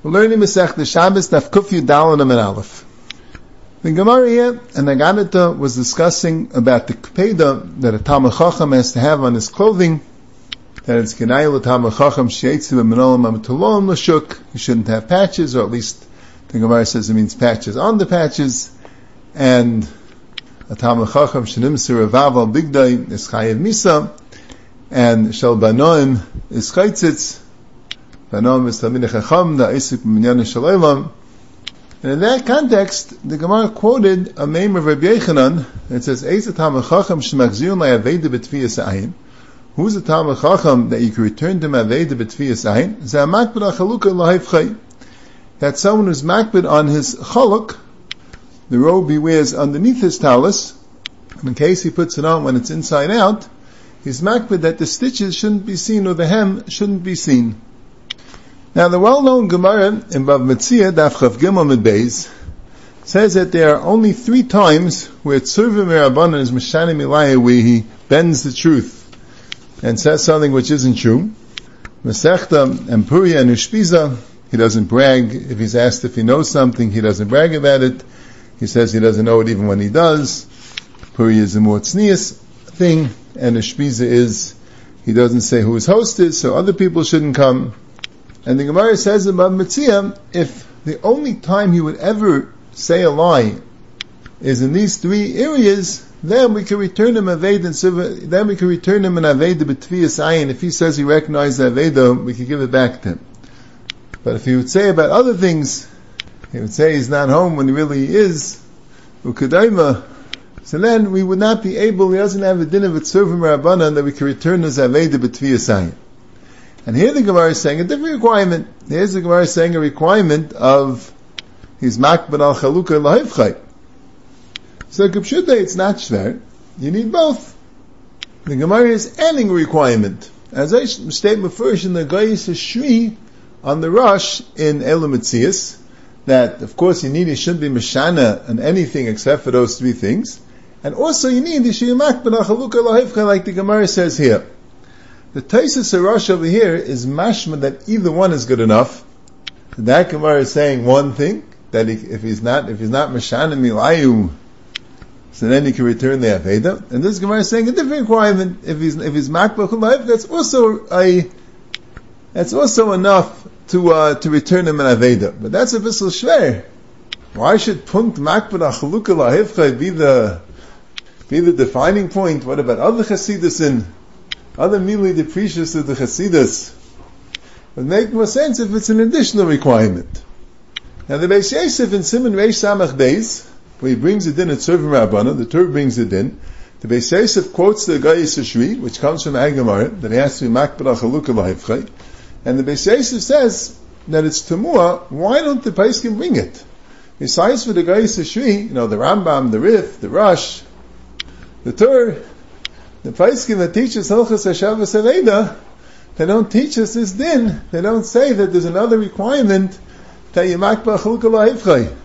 We're learning Masech the Shabbos Daf Kuf Yudal and Aleph. The Gemara here and the Ganita was discussing about the kpeda that a Talmud Chacham has to have on his clothing. That it's Genayil Talmud Chacham Sheitzu B'Menolam Amatulom Lashuk. He shouldn't have patches, or at least the Gemara says it means patches on the patches. And a Talmud Chacham Shenimser Revav Al Bigdai is Chayev Misa. And Shel Banoim is Chaitzitz. And in that context, the Gemara quoted a name of Rabbi Yochanan. It says. Who's the Talmud Chacham that you can return to aveda b'tfiyas ayin? That's someone who's makbid on his chaluk, the robe he wears underneath his talus. In case he puts it on when it's inside out, he's makbid that the stitches shouldn't be seen or the hem shouldn't be seen. Now the well-known Gemara in Bava Metzia, Daf Chav Gimel Beis, says that there are only three times where Tzurva Merabanan is Meshani Milaya, where he bends the truth and says something which isn't true. Masechta and Puria and Ushpiza, he doesn't brag. If he's asked if he knows something, he doesn't brag about it. He says he doesn't know it even when he does. Puria is a more tznius thing, and Ushpiza is, he doesn't say who his host is, so other people shouldn't come. And the Gemara says about Mitzia, if the only time he would ever say a lie is in these three areas, then we can return him Aved and then we can return him an Aved B'Tviyas Ayin. If he says he recognizes Aveda, we can give it back to him. But if he would say about other things, he would say he's not home when he really is, Ukadaima, so then we would not be able, he doesn't have a din of it serving Rabbanan that we can return his Aved B'Tviyas Ayin. And here the Gemara is saying a different requirement. Here's the Gemara saying a requirement of his makban al chaluka lahivchay. So Kupshuta, it's not shver. You need both. The Gemara is adding a requirement. As I state first in the Hagahos Ashri on the Rosh in Elamitzias, that of course you need, it shouldn't be Mashana and anything except for those three things. And also you need the Shiyamak ben Achaluka Lahivcha like the Gemara says here. The Taisus Arash over here is mashma that either one is good enough. That Gemara is saying one thing, that if he's not, if he's not Mashanim Milayu, so then he can return the Aveda. And this Gemara is saying a different requirement. If he's, if he's Life, that's also a, that's also enough to, uh, to return him an Aveda. But that's a Bissel Shver. Why should Punt Makbach Achaluka Lahivcha be the, be the defining point? What about other Chasidus in, other merely the precious of the Chasidus would make more sense if it's an additional requirement. Now the Beis Yosef in Simon Reish Samach Beis, where he brings it in at Serving Rabbana, the Torah brings it in, the Beis Yosef quotes the Hagahos Ashri, which comes from Agamar, that he has to be Makbar Chaluka and the Beis Yosef says that it's Tamua, why don't the Paiskim bring it? Besides for the Hagahos Ashri, you know, the Rambam, the Rif, the Rosh, the Torah, the Paiskim that teaches Hilchas Hashavas Aveda, they don't teach us this din. They don't say that there's another requirement that you makba chulka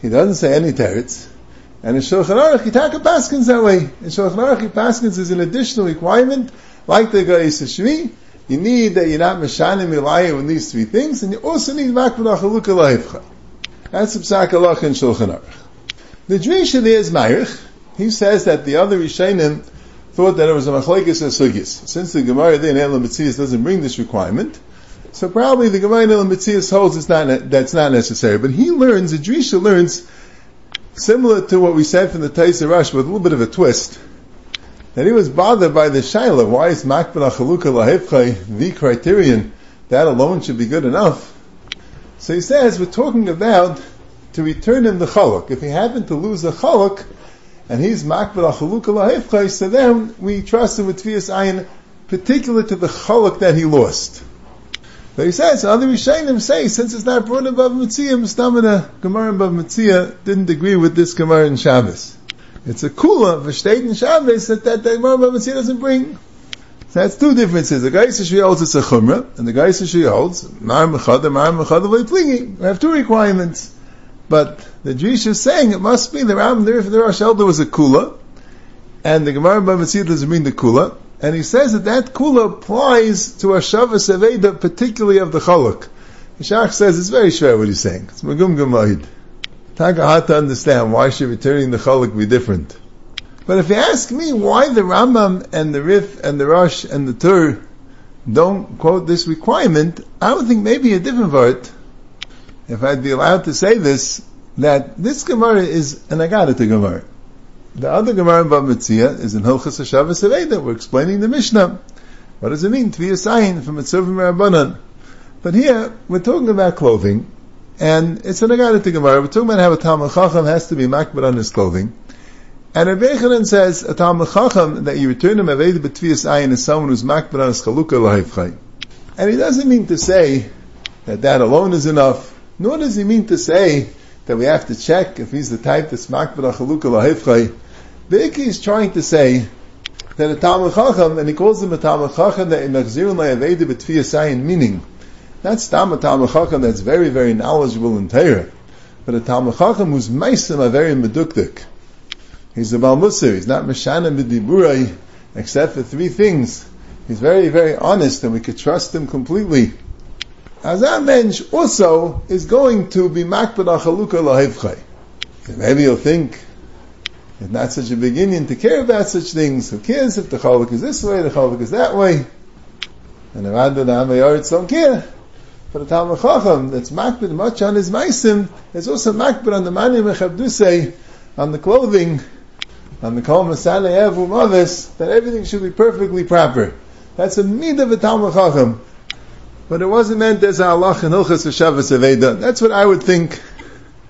He doesn't say any teretz. And in Shulchan Aruch, Yitaka Paskins that way. In Shulchan Aruch, he Paskins is an additional requirement, like the Hagahos Ashri. You need that you're not Meshanim Ilaya in these three things, and you also need makba chulka That's the Psak in Shulchan Aruch. The Drisha there is Meirich. He says that the other Rishonim thought that it was a machlekes and sugis. Since the Gemara there in Elam doesn't bring this requirement, so probably the Gemara in Elam holds it's not, that's not necessary. But he learns, the Drisha learns, similar to what we said from the Taisa Rush, with a little bit of a twist, that he was bothered by the Shaila. Why is Makban Achaluka Lahefchai the criterion? That alone should be good enough. So he says, we're talking about to return him the chaluk. If he happened to lose the chaluk, and he's makbel achaluk so then we trust him with tvias ayin, particular to the chaluk that he lost. But he says, other Rishonim say, since it's not brought above Mitzvah, Mistamina, Gemara above Mitzvah didn't agree with this Gemara in Shabbos. It's a kula state in Shabbos that, that Gemara above Mitzvah doesn't bring. So that's two differences. The guy says she holds it's a chumrah, and the guy says she holds mar mechada, mar mechada, We have two requirements. But the Jewish is saying it must be the Ram there, the Rosh Elder was a kula, and the Gemara Bavatzir doesn't mean the kula, and he says that that kula applies to a Shabbos Aveda, particularly of the Chaluk. The Shach says it's very shver what he's saying. It's magum gemayid. Taka hard to understand why should returning the chalik be different. But if you ask me why the Rambam and the Rif and the Rosh and the Tur don't quote this requirement, I would think maybe a different word, if I'd be allowed to say this, that this Gemara is an Agadata Gemara. The other Gemara in Bava Metzia is in Hilchas Hashavas Aveda. We're explaining the Mishnah. What does it mean? To be a sign from a Tzuvim Rabbanan. But here, we're talking about clothing, and it's an Agadata Gemara. We're talking about how a Talmud Chacham has to be makbid on his clothing. And Rabbi Yochanan says, a Talmud Chacham, that you return him Aveda B'Tviyas Ayin is someone who's makbid on his Chalukah Lahivchai. And he doesn't mean to say that that alone is enough, nor does he mean to say that we have to check if he's the type that's makbid on Chalukah Lahivchai. The Ikki is trying to say that a Talmud Chacham, and he calls him a Talmud Chacham that in Machzirun La'aveda B'Tviyas Ayin, meaning, that's Tam a Talmud Chacham that's very, very knowledgeable in Torah. But a Talmud Chacham whose Meisim are very meduktik. He's a Balmusir. He's not Meshana B'diburai, except for three things. He's very, very honest, and we could trust him completely. As that mensch also is going to be makbid achaluka lahivchai. Maybe you'll think it's not such a big Indian to care about such things. Who cares if the chaluk is this way, the chaluk is that way? And the Rambam the Amayaritz don't care. But the Talmud Chacham that's makbid much on his meisim is also makbid on the mani mechabdusei, on the clothing, on the kol masale evu that everything should be perfectly proper. That's a mid of a Talmud Chacham. But it wasn't meant as a halach and hilchas v'shavas. That's what I would think.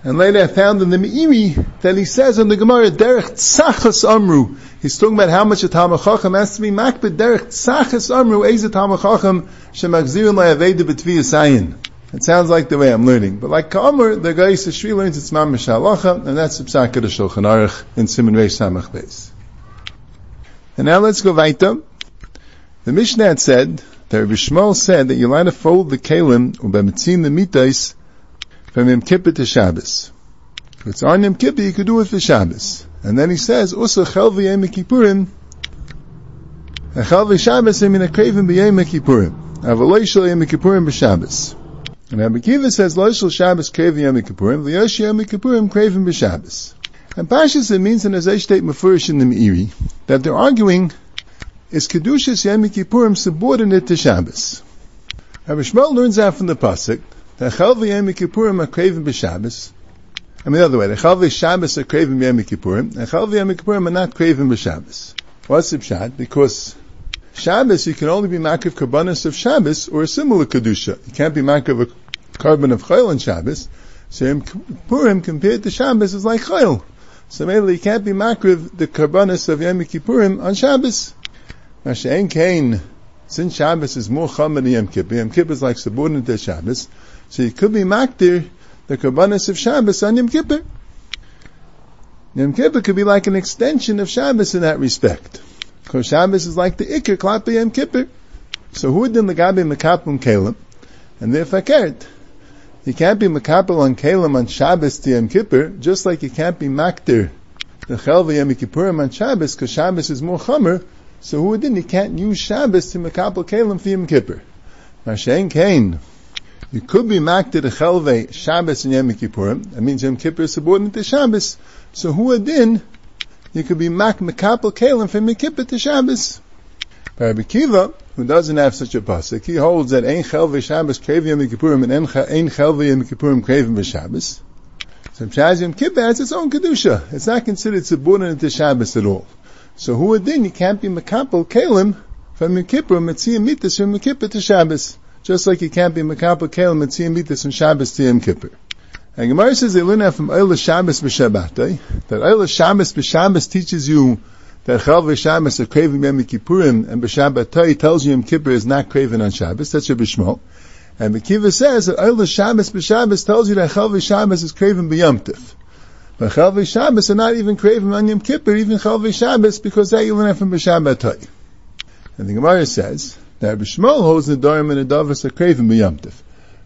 And later I found in the Meiri that he says on the Gemara, Derech Tzachas Amru. He's talking about how much a Talmud has to be makbid. Derech Tzachas Amru, Eza Talmud Chacham, Shemachzirun La'aveda. It sounds like the way I'm learning. But like Ka'amr, the guy says Shri learns it's Mamish Halacha, and that's the Psaka of the Shulchan Aruch in Simon Reish Samach Beis. And now let's go weiter. The Mishnah said, that Rabbi Yishmael said that you line to fold the kalim, ubemetzin the mitais, from Yom Kippur to Shabbos. If it's on Yom Kippur, you could do it for Shabbos. And then he says, also chel v'yem kippurim, chel v'shabbos emin akrevim b'yem kippurim. Avaloi shel yem kippurim b'Shabbos. And Rabbi Akiva says, lo shel Shabbos krev yem kippurim, v'yosh yem kippurim krevim b'Shabbos. And Pashas, it means in a state Mefurish in the Meiri, that they're arguing, is Kedushas Yom Kippurim subordinate to Shabbos? Rabbi Yishmael learns out from the Pasuk, the Chal v'Yom Kippurim are craving b'Shabbos. I mean, the other way, the Chal v'Shabbos are craving Yom Kippurim, and Chal v'Yom Kippurim are not craving b'Shabbos. What's the pshat? Because Shabbos, you can only be makiv karbanis of Shabbos or a similar kedusha. You can't be makiv a carbon of chayil on Shabbos. So Yom Kippurim compared to Shabbos is like chayil. So maybe you can't be makiv the karbanis of Yom Kippurim on Shabbos. Mashen Kain, since Shabbos is more chum than Yom Kippur, Yom Kippur is like subordinate to Shabbos, so you could be makdir the karbanis of Shabbos on Yom Kippur. Yom Kippur could be like an extension of Shabbos in that respect. Because Shabbos is like the Iker Klap Yom Kippur. So who did the Gabi Mekapim Kalim? And they're fakert. You can't be Mekapel on Kalim on Shabbos to Yom Kippur, just like you can't be Makdir the Chelva Yom Kippurim on Shabbos, because Shabbos is more Chomer, so who didn't? You can't use Shabbos to Mekapel Kalim for Yom Kippur. Mashen Kain. You could be makdir the chelve Shabbos and Yom Kippurim. That means Yom Kippur is subordinate to Shabbos. So who adin? You could be mak mekapel kalim from Yom Kippur to Shabbos. Rabbi Akiva, who doesn't have such a pasuk, he holds that ein chelve Shabbos krev Yom Kippurim and ein chelve Yom Kippurim krevim v'Shabbos. So Shabbos Yom Kippur has its own kedusha. It's not considered subordinate to Shabbos at all. So who adin? You can't be mekapel kalim from Yom Kippur, Mitzvah mitas from Yom Kippur to Shabbos just like you can't be Makapel Kelim and Tziyam Mitas on Shabbos to Yom Kippur. And Gemara says they learn out from Eila Shabbos b'Shabbatai, that Eila Shabbos b'Shabbos teaches you that Chal v'Shabbos are craving Yom Kippurim, and b'Shabbatai tells you Yom Kippur is not craving on Shabbos, that's your Shmuel. And Mekiva says that Eila Shabbos b'Shabbos tells you that Chal v'Shabbos is craving b'Yom Tif. But Chal v'Shabbos are not even craving on Yom Kippur, even Chal v'Shabbos, because that you learn from b'Shabbatai. And the Gemara says, that Rabbi Yishmael holds the Dorim and the Davos are craving b'yamtiv.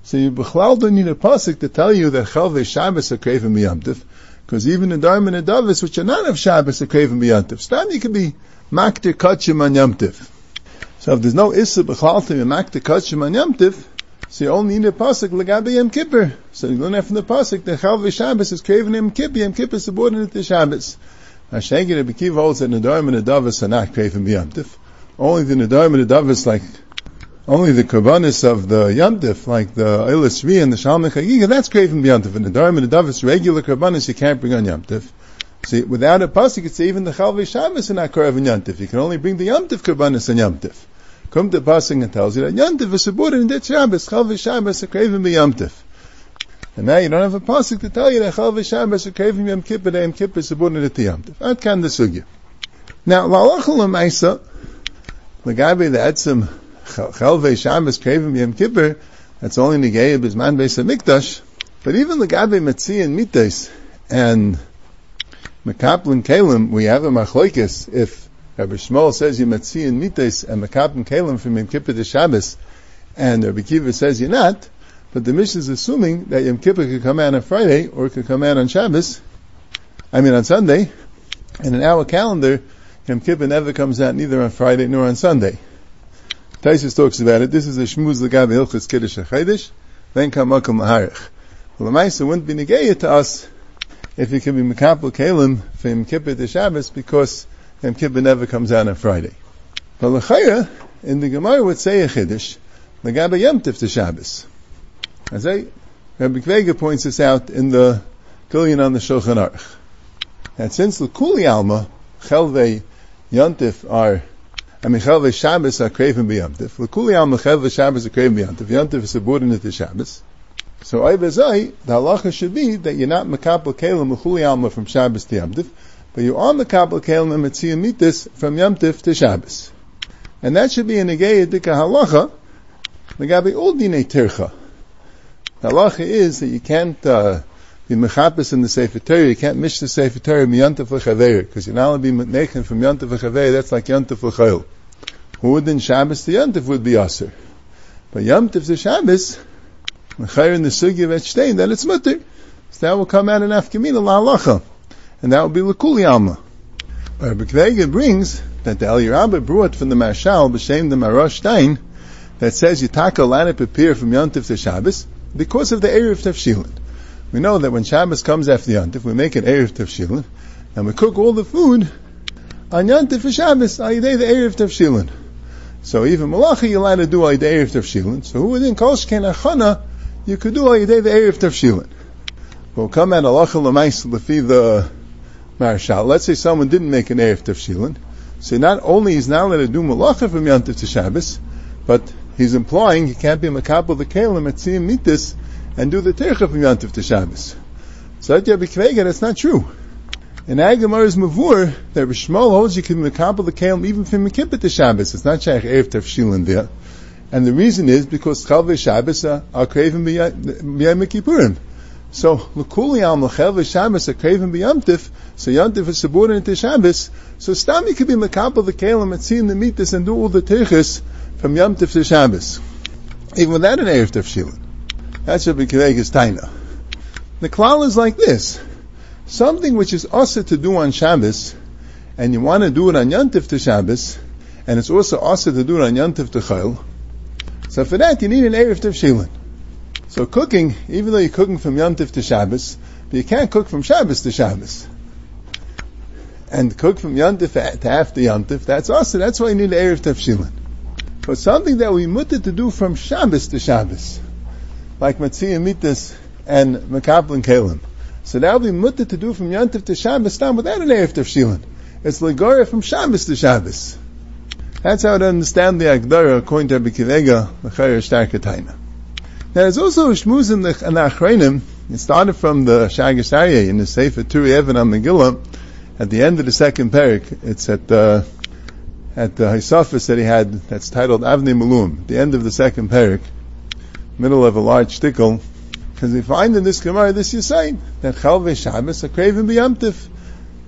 So you b'chlal don't need a pasuk to tell you that Chalvei Shabbos are craving b'yamtiv, because even the Dorim and the Davos, which are not of Shabbos, are craving b'yamtiv. Stam you can be makter kachim on yamtiv. So if there's no issa b'chlal to be makter kachim on yamtiv, So you only need a pasuk legabe Yom Kippur. So you learn that from the pasuk. The Chalvei Shabbos is craving Yom Kippur. Yom Kippur is subordinate to Shabbos. Hashegir Bekiva holds that Nadarim and Nadavis are not craving Yom Tif. Only the Nadarim and Nadavis, like only the Karbanis of the Yom like the Eilis Shvi and the Shalom Chagiga, that's craving Yom Tif. And Nadarim and Nadavis, regular Karbanis, you can't bring on Yom See, without a pasuk, say even the Chalvei Shabbos are not craving Yom Tif. You can only bring the Yom Tif Karbanis and Yom Tif. Come to passing and tells you that Yantiv is subordinate in that Shabbos, Chalvei Shabbos are craving be Yomtiv. And now you don't have a pasuk to tell you that Chalvei Shabbos are craving Yom Kippur, that Yom Kippur is subordinate to Yomtiv. That kind of sugya. Now, La'alachal L'maisa, L'gabe the Etzim, Chalvei Shabbos craving Yom Kippur, that's only Negei Bisman Beis HaMikdash, but even L'gabe Metzi and Mites, and Mekaplin Kalim, we have a machlokes if Rabbi Yishmael says you matzi and mites and makapim kalim from Yom Kippur to Shabbos, and Rabbi Akiva says you're not. But the Mishnah is assuming that Yom Kippur could come out on Friday or it could come out on Shabbos. I mean on Sunday. And in our calendar, Yom Kippur never comes out neither on Friday nor on Sunday. Taisus talks about it. This is a shmuz legav hilchus kiddush hachidish. Then kamakum laharich. Well, the Maisa wouldn't be negated to us if it could be mekapel kalim from Kippur to Shabbos because Yom Kippur never comes out on Friday. But L'chayra, in the Gemara would say a Chiddush, L'gaba Yom Tif to Shabbos. As I, Rabbi Akiva Eiger points this out in the Gillian on the Shulchan Aruch. That since L'kuli Alma, Chelvei Yontif are, I mean Chelvei Shabbos are craving b'Yontif. L'kuli Alma Chelvei Shabbos are craving b'Yontif. Yontif is subordinate to Shabbos. So Ayvazai, the halacha should be that you're not Makapel Kalim L'kuli Alma from Shabbos to Yontif, but you are Makabal Kelim and Metzia Mitis from Yom Tif to Shabbos. And that should be a Negei Halacha, Megabi all Dinei Tircha. The halacha is that you can't, uh, be mechapis in the Sefer Torah, you can't mish the Sefer Torah miyantav l'chaver, because you're not allowed to be making from yantav l'chaver, that's like yantav l'chayil. Who would then Shabbos to yantav would be aser. But yantav to Shabbos, l'chayer in the sugi of Echstein, then it's mutter. So that will come out in Afkamina la halacha and that would be Lakuli Alma. Rabbi Akiva Eiger brings that the El Rabbi brought from the Mashal b'shem the Marosh Stein that says you take a Yitaka Lana prepare from Yontif to Shabbos because of the Erev Tavshilin. We know that when Shabbos comes after Yontif, we make an Erev Tavshilin, and we cook all the food on Yontif for Shabbos, Ayidei the Erev Tavshilin. So even Malachi you're allowed to do Ayidei Erev Tavshilin. So who within Kolshken Achana, you could do Ayidei the Erev Tavshilin. We'll come at Allah Lamais Lefi the Marshal. Let's say someone didn't make an Erev Tafshilin. So not only is not allowed to do Malacha from Yantif to Shabbos, but he's implying he can't be Makabal the Kalim at Siyam Mitis and do the Tercha from Yantif to Shabbos. So that's not true. In Agamar is Mavur, that Rishmal holds you can Makabal the Kalim even from Mekippah to Shabbos. It's not Shaykh Erev Tafshilin there. And the reason is because Chalvei Shabbos are, craving B'yam Kippurim. So l'kuli al mechev Shabbos a craven b'yamtif. So yamtif is subordinate to Shabbos. So stami could be mekabel the kalim and see in the mitas and do all the teiches from yamtif to Shabbos, even without an erev tefshilin. That's what B'Kivega's taina. The klal is like this: something which is also to do on Shabbos, and you want to do it on yamtif to Shabbos, and it's also also to do it on yamtif to Chayil. So for that you need an erev tefshilin. So cooking, even though you're cooking from Yom Tif to Shabbos, but you can't cook from Shabbos to Shabbos. And cook from Yom Tif to after Yom Tif, that's also, that's why you need Erev Tefshilin. But something that we mutter to do from Shabbos to Shabbos, like Matzia Mitas and Makaplan Kalim. So that will be mutter to do from Yom Tif to Shabbos time without an Erev Tefshilin. It's Ligora from Shabbos to Shabbos. That's how to understand the Agdara according to Rabbi Akiva Eiger, the Chayr Shtarkataina. There's also a shmuz in the, in the Achreinim. It started from the Shaagas Aryeh in the Sefer Turei Even on Megillah. At the end of the second parak, it's at the at the Hisafis that he had that's titled Avnei Miluim. The end of the second parak, middle of a large stickle, because we find in this Gemara this Yisayin that Chalvei Shabbos are craving b'yamtiv.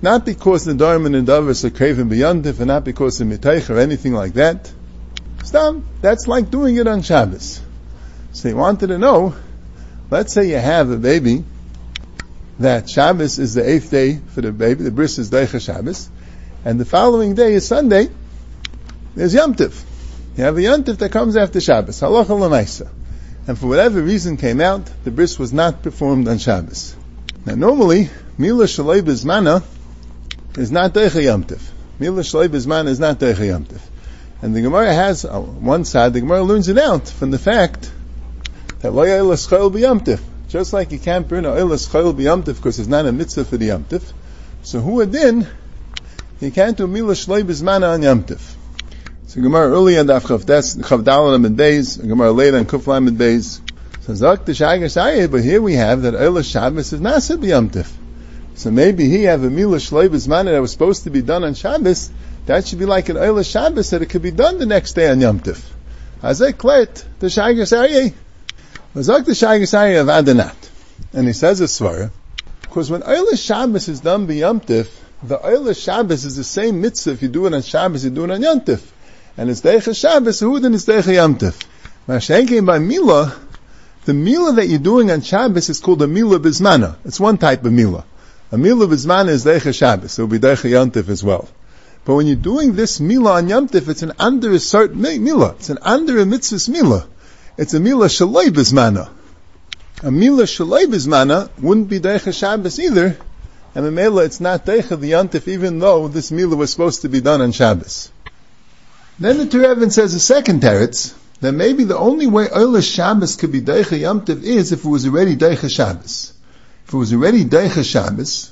Not because the Dharma and Davos are craving b'yamtiv, and not because of Mitaych or anything like that. Stam, that's like doing it on Shabbos. So he wanted to know, let's say you have a baby, that Shabbos is the eighth day for the baby, the bris is Deicha Shabbos, and the following day is Sunday, there's Yom Tiv. You have a Yom Tiv that comes after Shabbos, halacha l'maisa. and for whatever reason came out, the bris was not performed on Shabbos. Now normally, Mila Shalei Bizmana is not Deicha Yamtiv. Mila Shalei Bizmana is not Deicha Yamtiv. And the Gemara has, on one side, the Gemara learns it out from the fact that Lo Ya'il Eschayel B'Yamtiv. Just like you can't burn a Oil Eschayel B'Yamtiv because it's not a mitzvah for the Yamtiv. So who adin, you can't do Mila Shalei Bizmana on Yamtiv. So Gemara early on Daf Chav Des Chav Dalam and Beis, Gemara later on Kuf Lam and the Shagas but here we have that Eila Shabbos is not Yamtiv. So maybe he have a Mila Shleibus Mana that was supposed to be done on Shabbos. That should be like an Eila Shabbos that it could be done the next day on Yamtiv. Azek Klet the Shagas and he says a svara because when Eila Shabbos is done by Yamtiv, the Eila Shabbos is the same mitzvah if you do it on Shabbos, you do it on Yamtiv and it's Deicha Shabbos, who then is Deicha Yamtiv? Mashenkin by Mila, the Mila that you're doing on Shabbos is called a Mila Bismana. It's one type of Mila. A Mila Bismana is Deicha Shabbos, it will be Deicha Yamtiv as well. But when you're doing this Mila on Yamtiv, it's an under a certain Mila. It's an under a mitzvah Mila. It's a Mila Shalai Bismana. A Mila Shalai Bismana wouldn't be Deicha Shabbos either, and the Mila it's not Deicha the Yantif even though this Mila was supposed to be done on Shabbos. Then the Turei Even says a second teretz, that maybe the only way Ola Shabbos could be Deicha Yamtiv is if it was already Deicha Shabbos. If it was already Deicha Shabbos,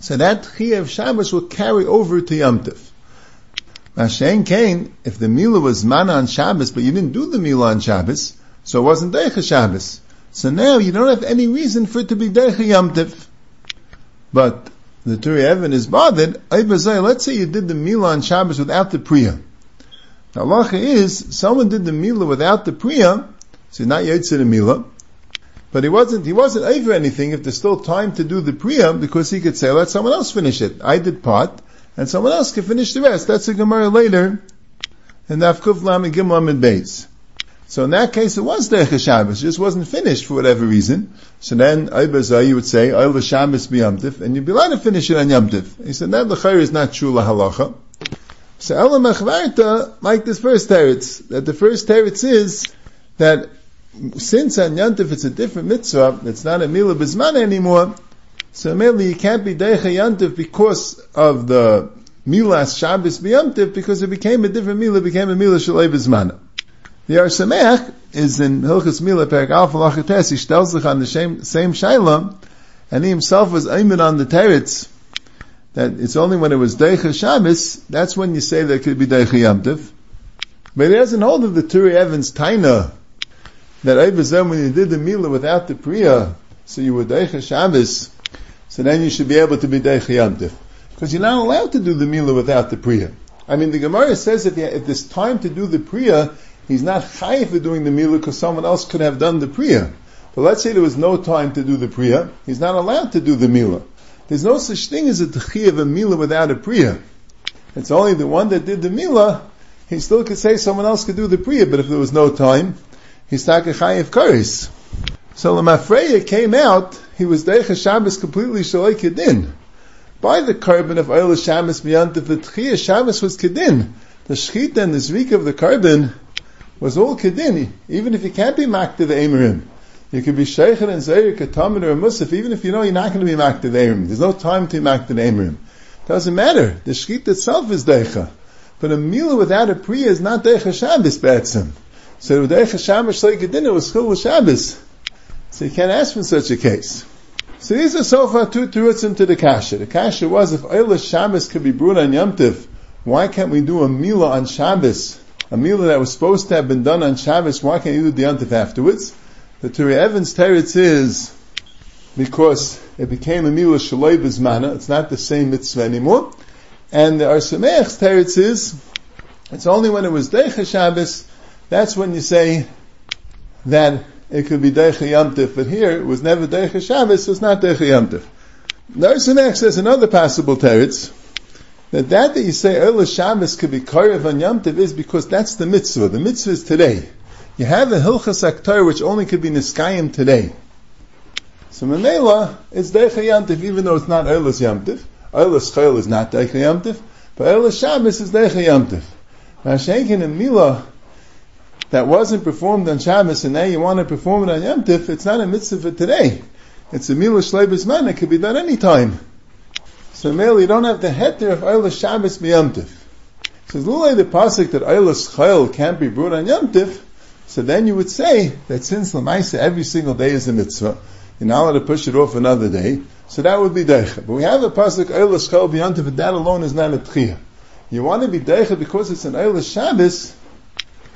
so that Chiyav Shabbos will carry over to Yamtiv. Mashen Kain, if the Mila was Mana on Shabbos, but you didn't do the Mila on Shabbos, so it wasn't Deicha Shabbos. So now you don't have any reason for it to be Deicha Yamtiv. But the Turei Even is bothered, let's say you did the Mila on Shabbos without the Priya. The halacha is, someone did the Mila without the Priya, so not Yitzir the Mila, but he wasn't, he wasn't over anything if there's still time to do the Priya, because he could say, let someone else finish it. I did part, and someone else can finish the rest. That's a Gemara later, and Nafkuf Lam and Gimlam and Beis. So in that case, it was Derech Shabbos, it just wasn't finished for whatever reason. So then, Aibazah, you would say, Oil Shabbos be Yamtiv, and you'd be allowed to finish it on Yamtiv. He said, that the is not true la halacha. So Ela Mechvarta, like this first teretz, that the first teretz is that since on Yantif it's a different mitzvah, it's not a Mila Bizman anymore, so mainly you can't be Deicha Yantif because of the Milas Shabbos B'Yantif, because it became a different Mila, became a Mila Shalei Bizmana. The Ohr Sameach is in Hilchas Mila Perak Alpha Lachates, he tells on the same, same Shaila, and he himself was aimed on the teretz, that it's only when it was Deicha Shabbos, that's when you say there could be Deicha Yamtiv. But he doesn't hold of the Turei Even's Taina, that Eivazem, when you did the Mila without the Priya, so you were Deicha Shabbos, so then you should be able to be Deicha Yamtiv. Because you're not allowed to do the Mila without the Priya. I mean, the Gemara says if, if there's time to do the Priya, he's not chayiv for doing the Mila because someone else could have done the Priya. But let's say there was no time to do the Priya, he's not allowed to do the Mila. There's no such thing as a techi of a mila without a priya. It's only the one that did the mila, he still could say someone else could do the priya, but if there was no time, he's not a chayiv karis. So Lamafreya came out, he was Deicha Shabbos completely Shalai Kedin. By the carbon of Oil Shabbos beyond the Tchiyah Shabbos was Kedin. The Shechita and the Zvika of the carbon was all Kedin, even if you can't be Makta the Emerim. You could be Sheikhan and Zayir, Katamin, or Musaf, even if you know you're not going to be Makdid Amrim. There's no time to be Makdid Amrim. Doesn't matter. The Shkit itself is Deicha. But a meal without a Priya is not Deicha Shabbos, Batsim. So Deicha Shabbos like a dinner was Chil Shabbos. So you can't ask for such a case. So these are so far two terutzim to the kasha. The kasha was if Eilah Shabbos could be brewed on Yom Tiv, why can't we do a mila on Shabbos? A mila that was supposed to have been done on Shabbos, why can't you do the Yom Tiv afterwards? The Turei Even's teretz is because it became a milah shaloi bizmana. It's not the same mitzvah anymore. And the Ohr Sameach's teretz is it's only when it was Deicha Shabbos that's when you say that it could be Deicha Yamtif, but here it was never Deicha Shabbos, so it's not Deicha Yamtif. The Ohr Sameach says another possible teretz that that that you say early Shabbos could be Karev on Yamtiv is because that's the mitzvah. The mitzvah is today. You have a Hilchas Aktar which only could be Niskayim today. So Mamela is Deicha Yamtiv, even though it's not Eilas Yamtiv. Eilas Chayil is not Deicha Yamtiv, but Eilas Shabbos is Deicha Yamtiv. Mashenkin and Mila, that wasn't performed on Shabbos and now you want to perform it on Yom Tif, it's not a mitzvah today. It's a milah shleibus man, it could be done anytime. So merely you don't have the heter of Eilas Shabbos Yom Tif. Says Lulay the pasuk that Eilas Chayil can't be brought on Yom Tif, so then you would say that since Lamaisa every single day is a mitzvah, you're not allowed to push it off another day, so that would be Deicha. But we have a pasuk Eilas Chayil Yom Tif, that alone is not a Tchiyah. You want to be Deicha because it's an Eilas Shabbos,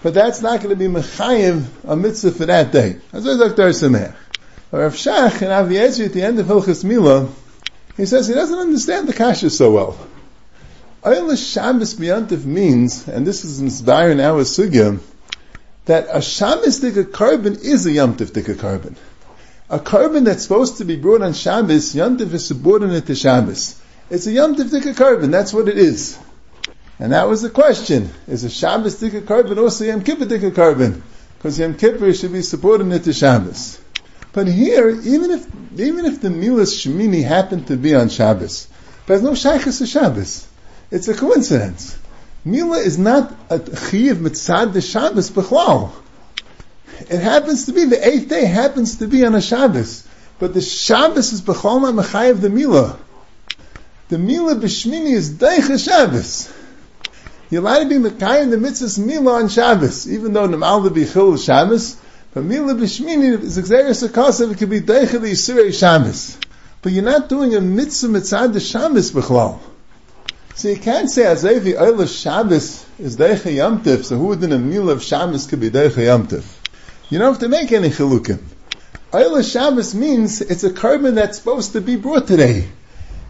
but that's not going to be Mechayiv a mitzvah for that day. Dr. Rav Shach and Avi at the end of Hilchas Milah, he says he doesn't understand the kasha so well. Eilas Shabbos Biyantiv means, and this is inspired in our sugya, that a Shabbos dika carbon is a Yom Tif dika carbon. A carbon that's supposed to be brought on Shabbos, Yom Tif is subordinate to Shabbos. It's a Yom Tif dika carbon, that's what it is. And that was the question. Is a Shabbos dika carbon also Yom Kippur dika carbon? Because Yom Kippur should be subordinate to Shabbos. But here, even if even if the Milas Shemini happened to be on Shabbos, there's no Shaykhis to Shabbos. It's a coincidence. Mila is not a Chiv Mitzad the Shabbos Bechlal. It happens to be, the eighth day happens to be on a Shabbos. But the Shabbos is Bechol Machayev the Mila. The Mila B'Shmini is Deicha Shabbos. You're allowed to be Mekayim the mitzvahs Mila on Shabbos, even though Namal Bichil Shabbos, but Mila B'Shmini is Xeris Akasav, it could be Deicha the Yisirei Shabbos. But you're not doing a mitzvah mitzad the Shabbos Bechlal. So you can't say Azevi Eilah Shabbos is Deicha Yom Tif, so who within a meal of Shabbos could be Deicha Yom Tif? You don't have to make any chilukim. Eilah Shabbos means it's a carbon that's supposed to be brought today.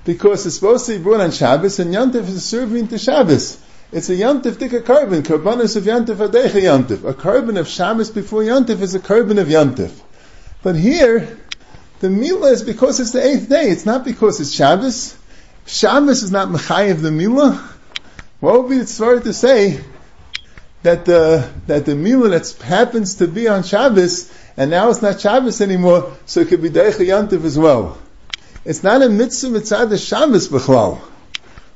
Because it's supposed to be brought on Shabbos, and Yom Tif is serving to Shabbos. It's a Yantif Dika carbon, Karbanis of Yantif Adecha Yantif. A carbon of Shabbos before Yantif is a carbon of Yantif. But here, the Mila is because it's the eighth day. It's not because it's Shabbos. Shabbos is not Mechayev the Mila. What would be the tzvar to say that the, that the Mila that happens to be on Shabbos, and now it's not Shabbos anymore, so it could be Deicha Yantiv as well. It's not a mitzvah mitzvah Shabbos b'chlal.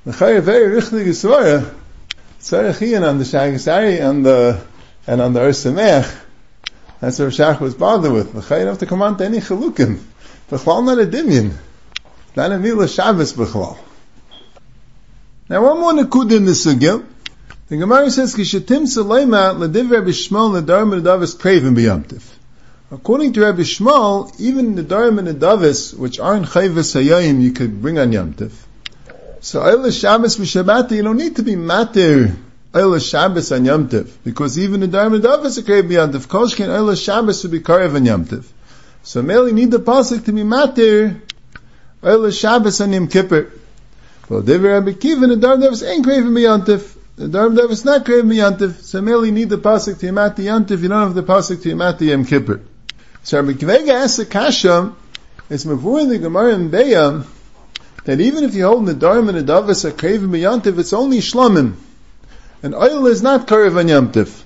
Mechayev very richly Yisvara, Tzarachian on the Shaagas Aryeh and the and on the Ohr Sameach. That's what Shach was bothered with. The don't have to come on to any chalukim. B'chlal not a dimyan. Not a Mila Shabbos b'chlal. Now one more nakud in the sugya. The Gemara says, "Kishatim Salema lediv Rabbi Yishmael nedar medavis craven b'yamtiv." According to Rabbi Yishmael, even the Darim and the Davis, which aren't chayvus hayayim, you could bring on yamtiv. So Eila Shabbos v'Shabbat, you don't need to be matir Eila Shabbos on Yom Tiv, because even the Dharma Davis are Karev Yom Tiv. Koshkin Eila Shabbos would be Karev on Yom Tiv. So merely need the pasuk to be matir Eila Shabbos on Yom Kippur. Well, Devar Rabbi Akiva, the Dharma Davis ain't Karev Yom Tiv. The Dharma Davis not Karev Yom Tiv. So merely need the pasuk to Yamati Yom Tiv. You don't have the pasuk to Yamati Yom Kippur. So Rabbi Akiva Eiger asks a kasha, it's Mavur in the Gemara in Beyam, that even if you hold the Nadarim and Nadavis are Karev Yantiv, it's only Shlomim. And oil is not Karev and Yantiv.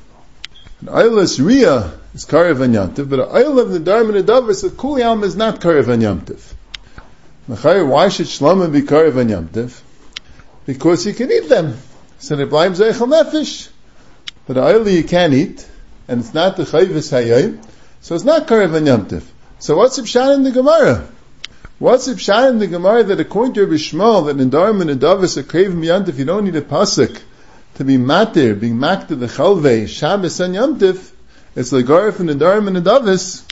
An oil is Riyah is Karev and Yantiv, but an oil of Nadarim and Nadavis, a Kuliyam is not Karev and Yantiv. Why should Shlomim be Karev and Yantiv? Because you can eat them. So the Blaim Zeichel Nefesh. But oil you can't eat, and it's not the Chayvis Hayayim, so it's not Karev and Yantiv. So what's the Pshat in the Gemara? What's if Shah in the Gemara that according to Rabbi Yishmael that in Darim and Adavis are craving Yantif, you don't need a pasuk to be matir, being makta the chalvei, Shabbos and Yantif, it's like Garif and Darim and Adavis,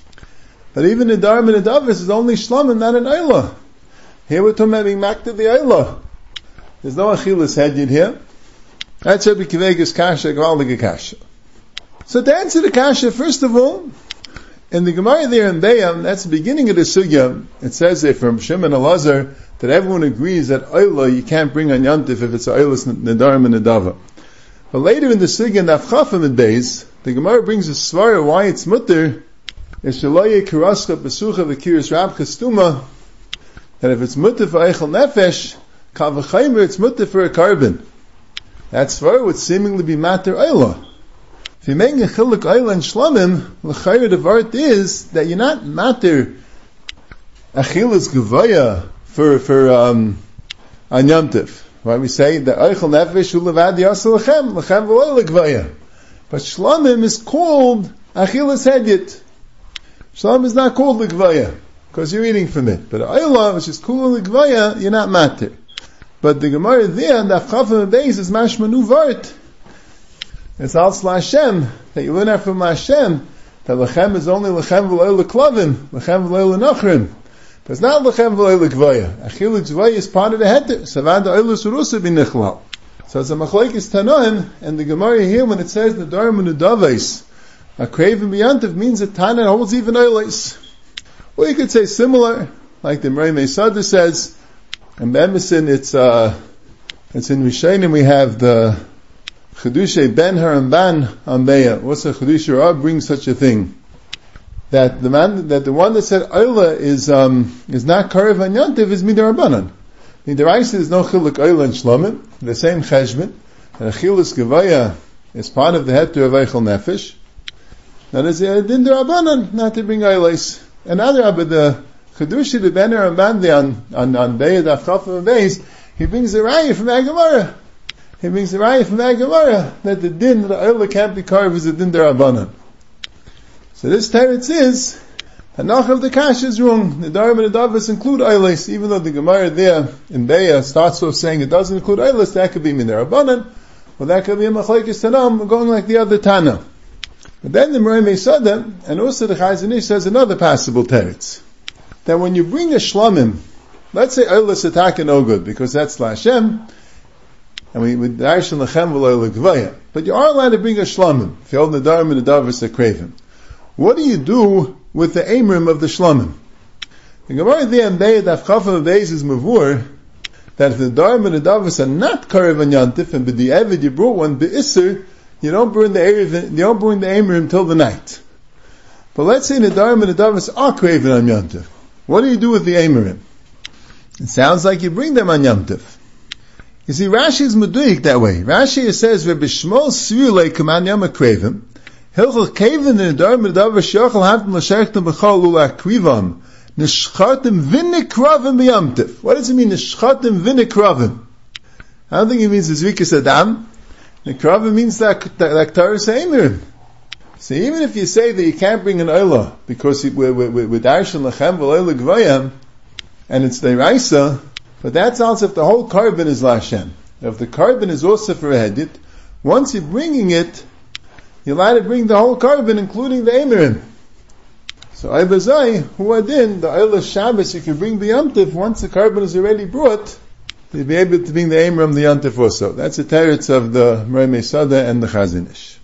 but even in Darim and Adavis is only Shlamim, not an Eilah. Here we're talking about being makta the Eilah. There's no Achilas head yet here. That's Rabbi Kivegas Kasha, Gvaldige Kasha. So to answer the Kasha, first of all, in the Gemara there in Bayam, that's the beginning of the sugya. It says there from Shimon and Elazar that everyone agrees that Oila you can't bring on Yantif if it's Oilas Nadarim and Nadava. But later in the sugya in Afchafim days, the Gemara brings a svara why it's mutter. Is Shaloye Kirascha Besucha V'Kiris Rab Chastuma that if it's mutter for Eichel Nefesh, Kavachaymer it's mutter for a carbon. That svara would seemingly be matter Oila. If you make a chiluk oil and shlamim, l'chayr the vart is that you're not matter achilas gevaya for for um, on. Right? We say the oichel nefesh ulevad yasel lechem lechem v'oil gevaya. But shlamim is called achilas hedyet. Shlamim is not called ligvaya, because you're eating from it. But ayla, which is called ligvaya, you're not matter. But the Gemara there, the Chafim base is mashmanu vart. It's also Hashem, that you learn from Hashem, that lechem is only lechem v'loy leklavim, lechem v'loy lenachrim. But it's not lechem v'loy lekvaya. Achil gvaya is part of the heter. Savad oilus urusa b'nichlal. So it's a machlekes tanoim, and the Gemara here, when it says the Dharma Nudaves, a craven means that Tana holds even oilus. Or you could say similar, like the Mesada says, and Emerson, it's, uh, it's in Rishonim we have the Chedushay Ben Haramban Ambeya. What's a Chedushay Rab brings such a thing? That the man, that the one that said Oila is, um, is not Karev and Yantiv is Midarabanan. Midaraisa is no Chiluk Oila and Shlomim, the same Cheshbin, and Achilus Gevaya is part of the head of Eichel Nefesh. Now there's a Din Darabanan, not to bring Oilais. And other, the Chedushi the Ben Rambandi on on on Beis Afchaf and Beis, he brings a raya from Agamara. He brings a raya from Agamara that the din that the can't be carved is a din derabanan. So this teretz is Hanach of the Kash is wrong. The Darim and the Davos include Eilis, even though the Gemara there in Beya starts off saying it doesn't include Eilis, that could be Minarabanan, or that could be a Machlaikis Tanam, going like the other Tana. But then the Meromei Sadeh, and also the Chazon Ish says another possible teretz that when you bring a shlamim, let's say Eilis Ataka no good, because that's Lashem, and we would Darshan Lachem V'lo But you are allowed to bring a hold the Darim and the Davos a craven. What do you do with the Amrim of the shlamim? The Gemara there in Be'ed Afchafim of Be'ez is Mavur, that if the Darim and the Davos are not Karev and Yantif, and the Evid you brought one, Be'isr, you don't burn the Erev, you don't burn the Amrim until the night. But let's say the Darim and the Davos are Karev and Yantif. What do you do with the Amorim? It sounds like you bring them on Tov. You see, Rashi is meduik that way. Rashi says, "Rabbi Yishmael Svule Kaman Yom Akrevim, Hilchel Kevin in Dar Medavar Shochel Hamtim L'Shechtem B'Chol Ula Krivam, Nishchatim Vinikravim B'Yom Tov." What does it mean, Nishchatim Vinikravim? I don't think it means Zvikas Adam. Nikravim means that, Torah Amorim. So even if you say that you can't bring an oila because we're with darshan lechem v'oila gvayim, and it's the raisa, but that's also if the whole carbon is lashem. If the carbon is also for hedit, once you're bringing it, you're allowed to bring the whole carbon, including the emirim. So Aibazai, who adin, the oila Shabbos, you bring the yamtiv, once the carbon is already brought, you'll be able to bring the emirim the yamtiv also. That's the teretz of the Meromei Sadeh and the Chazon Ish.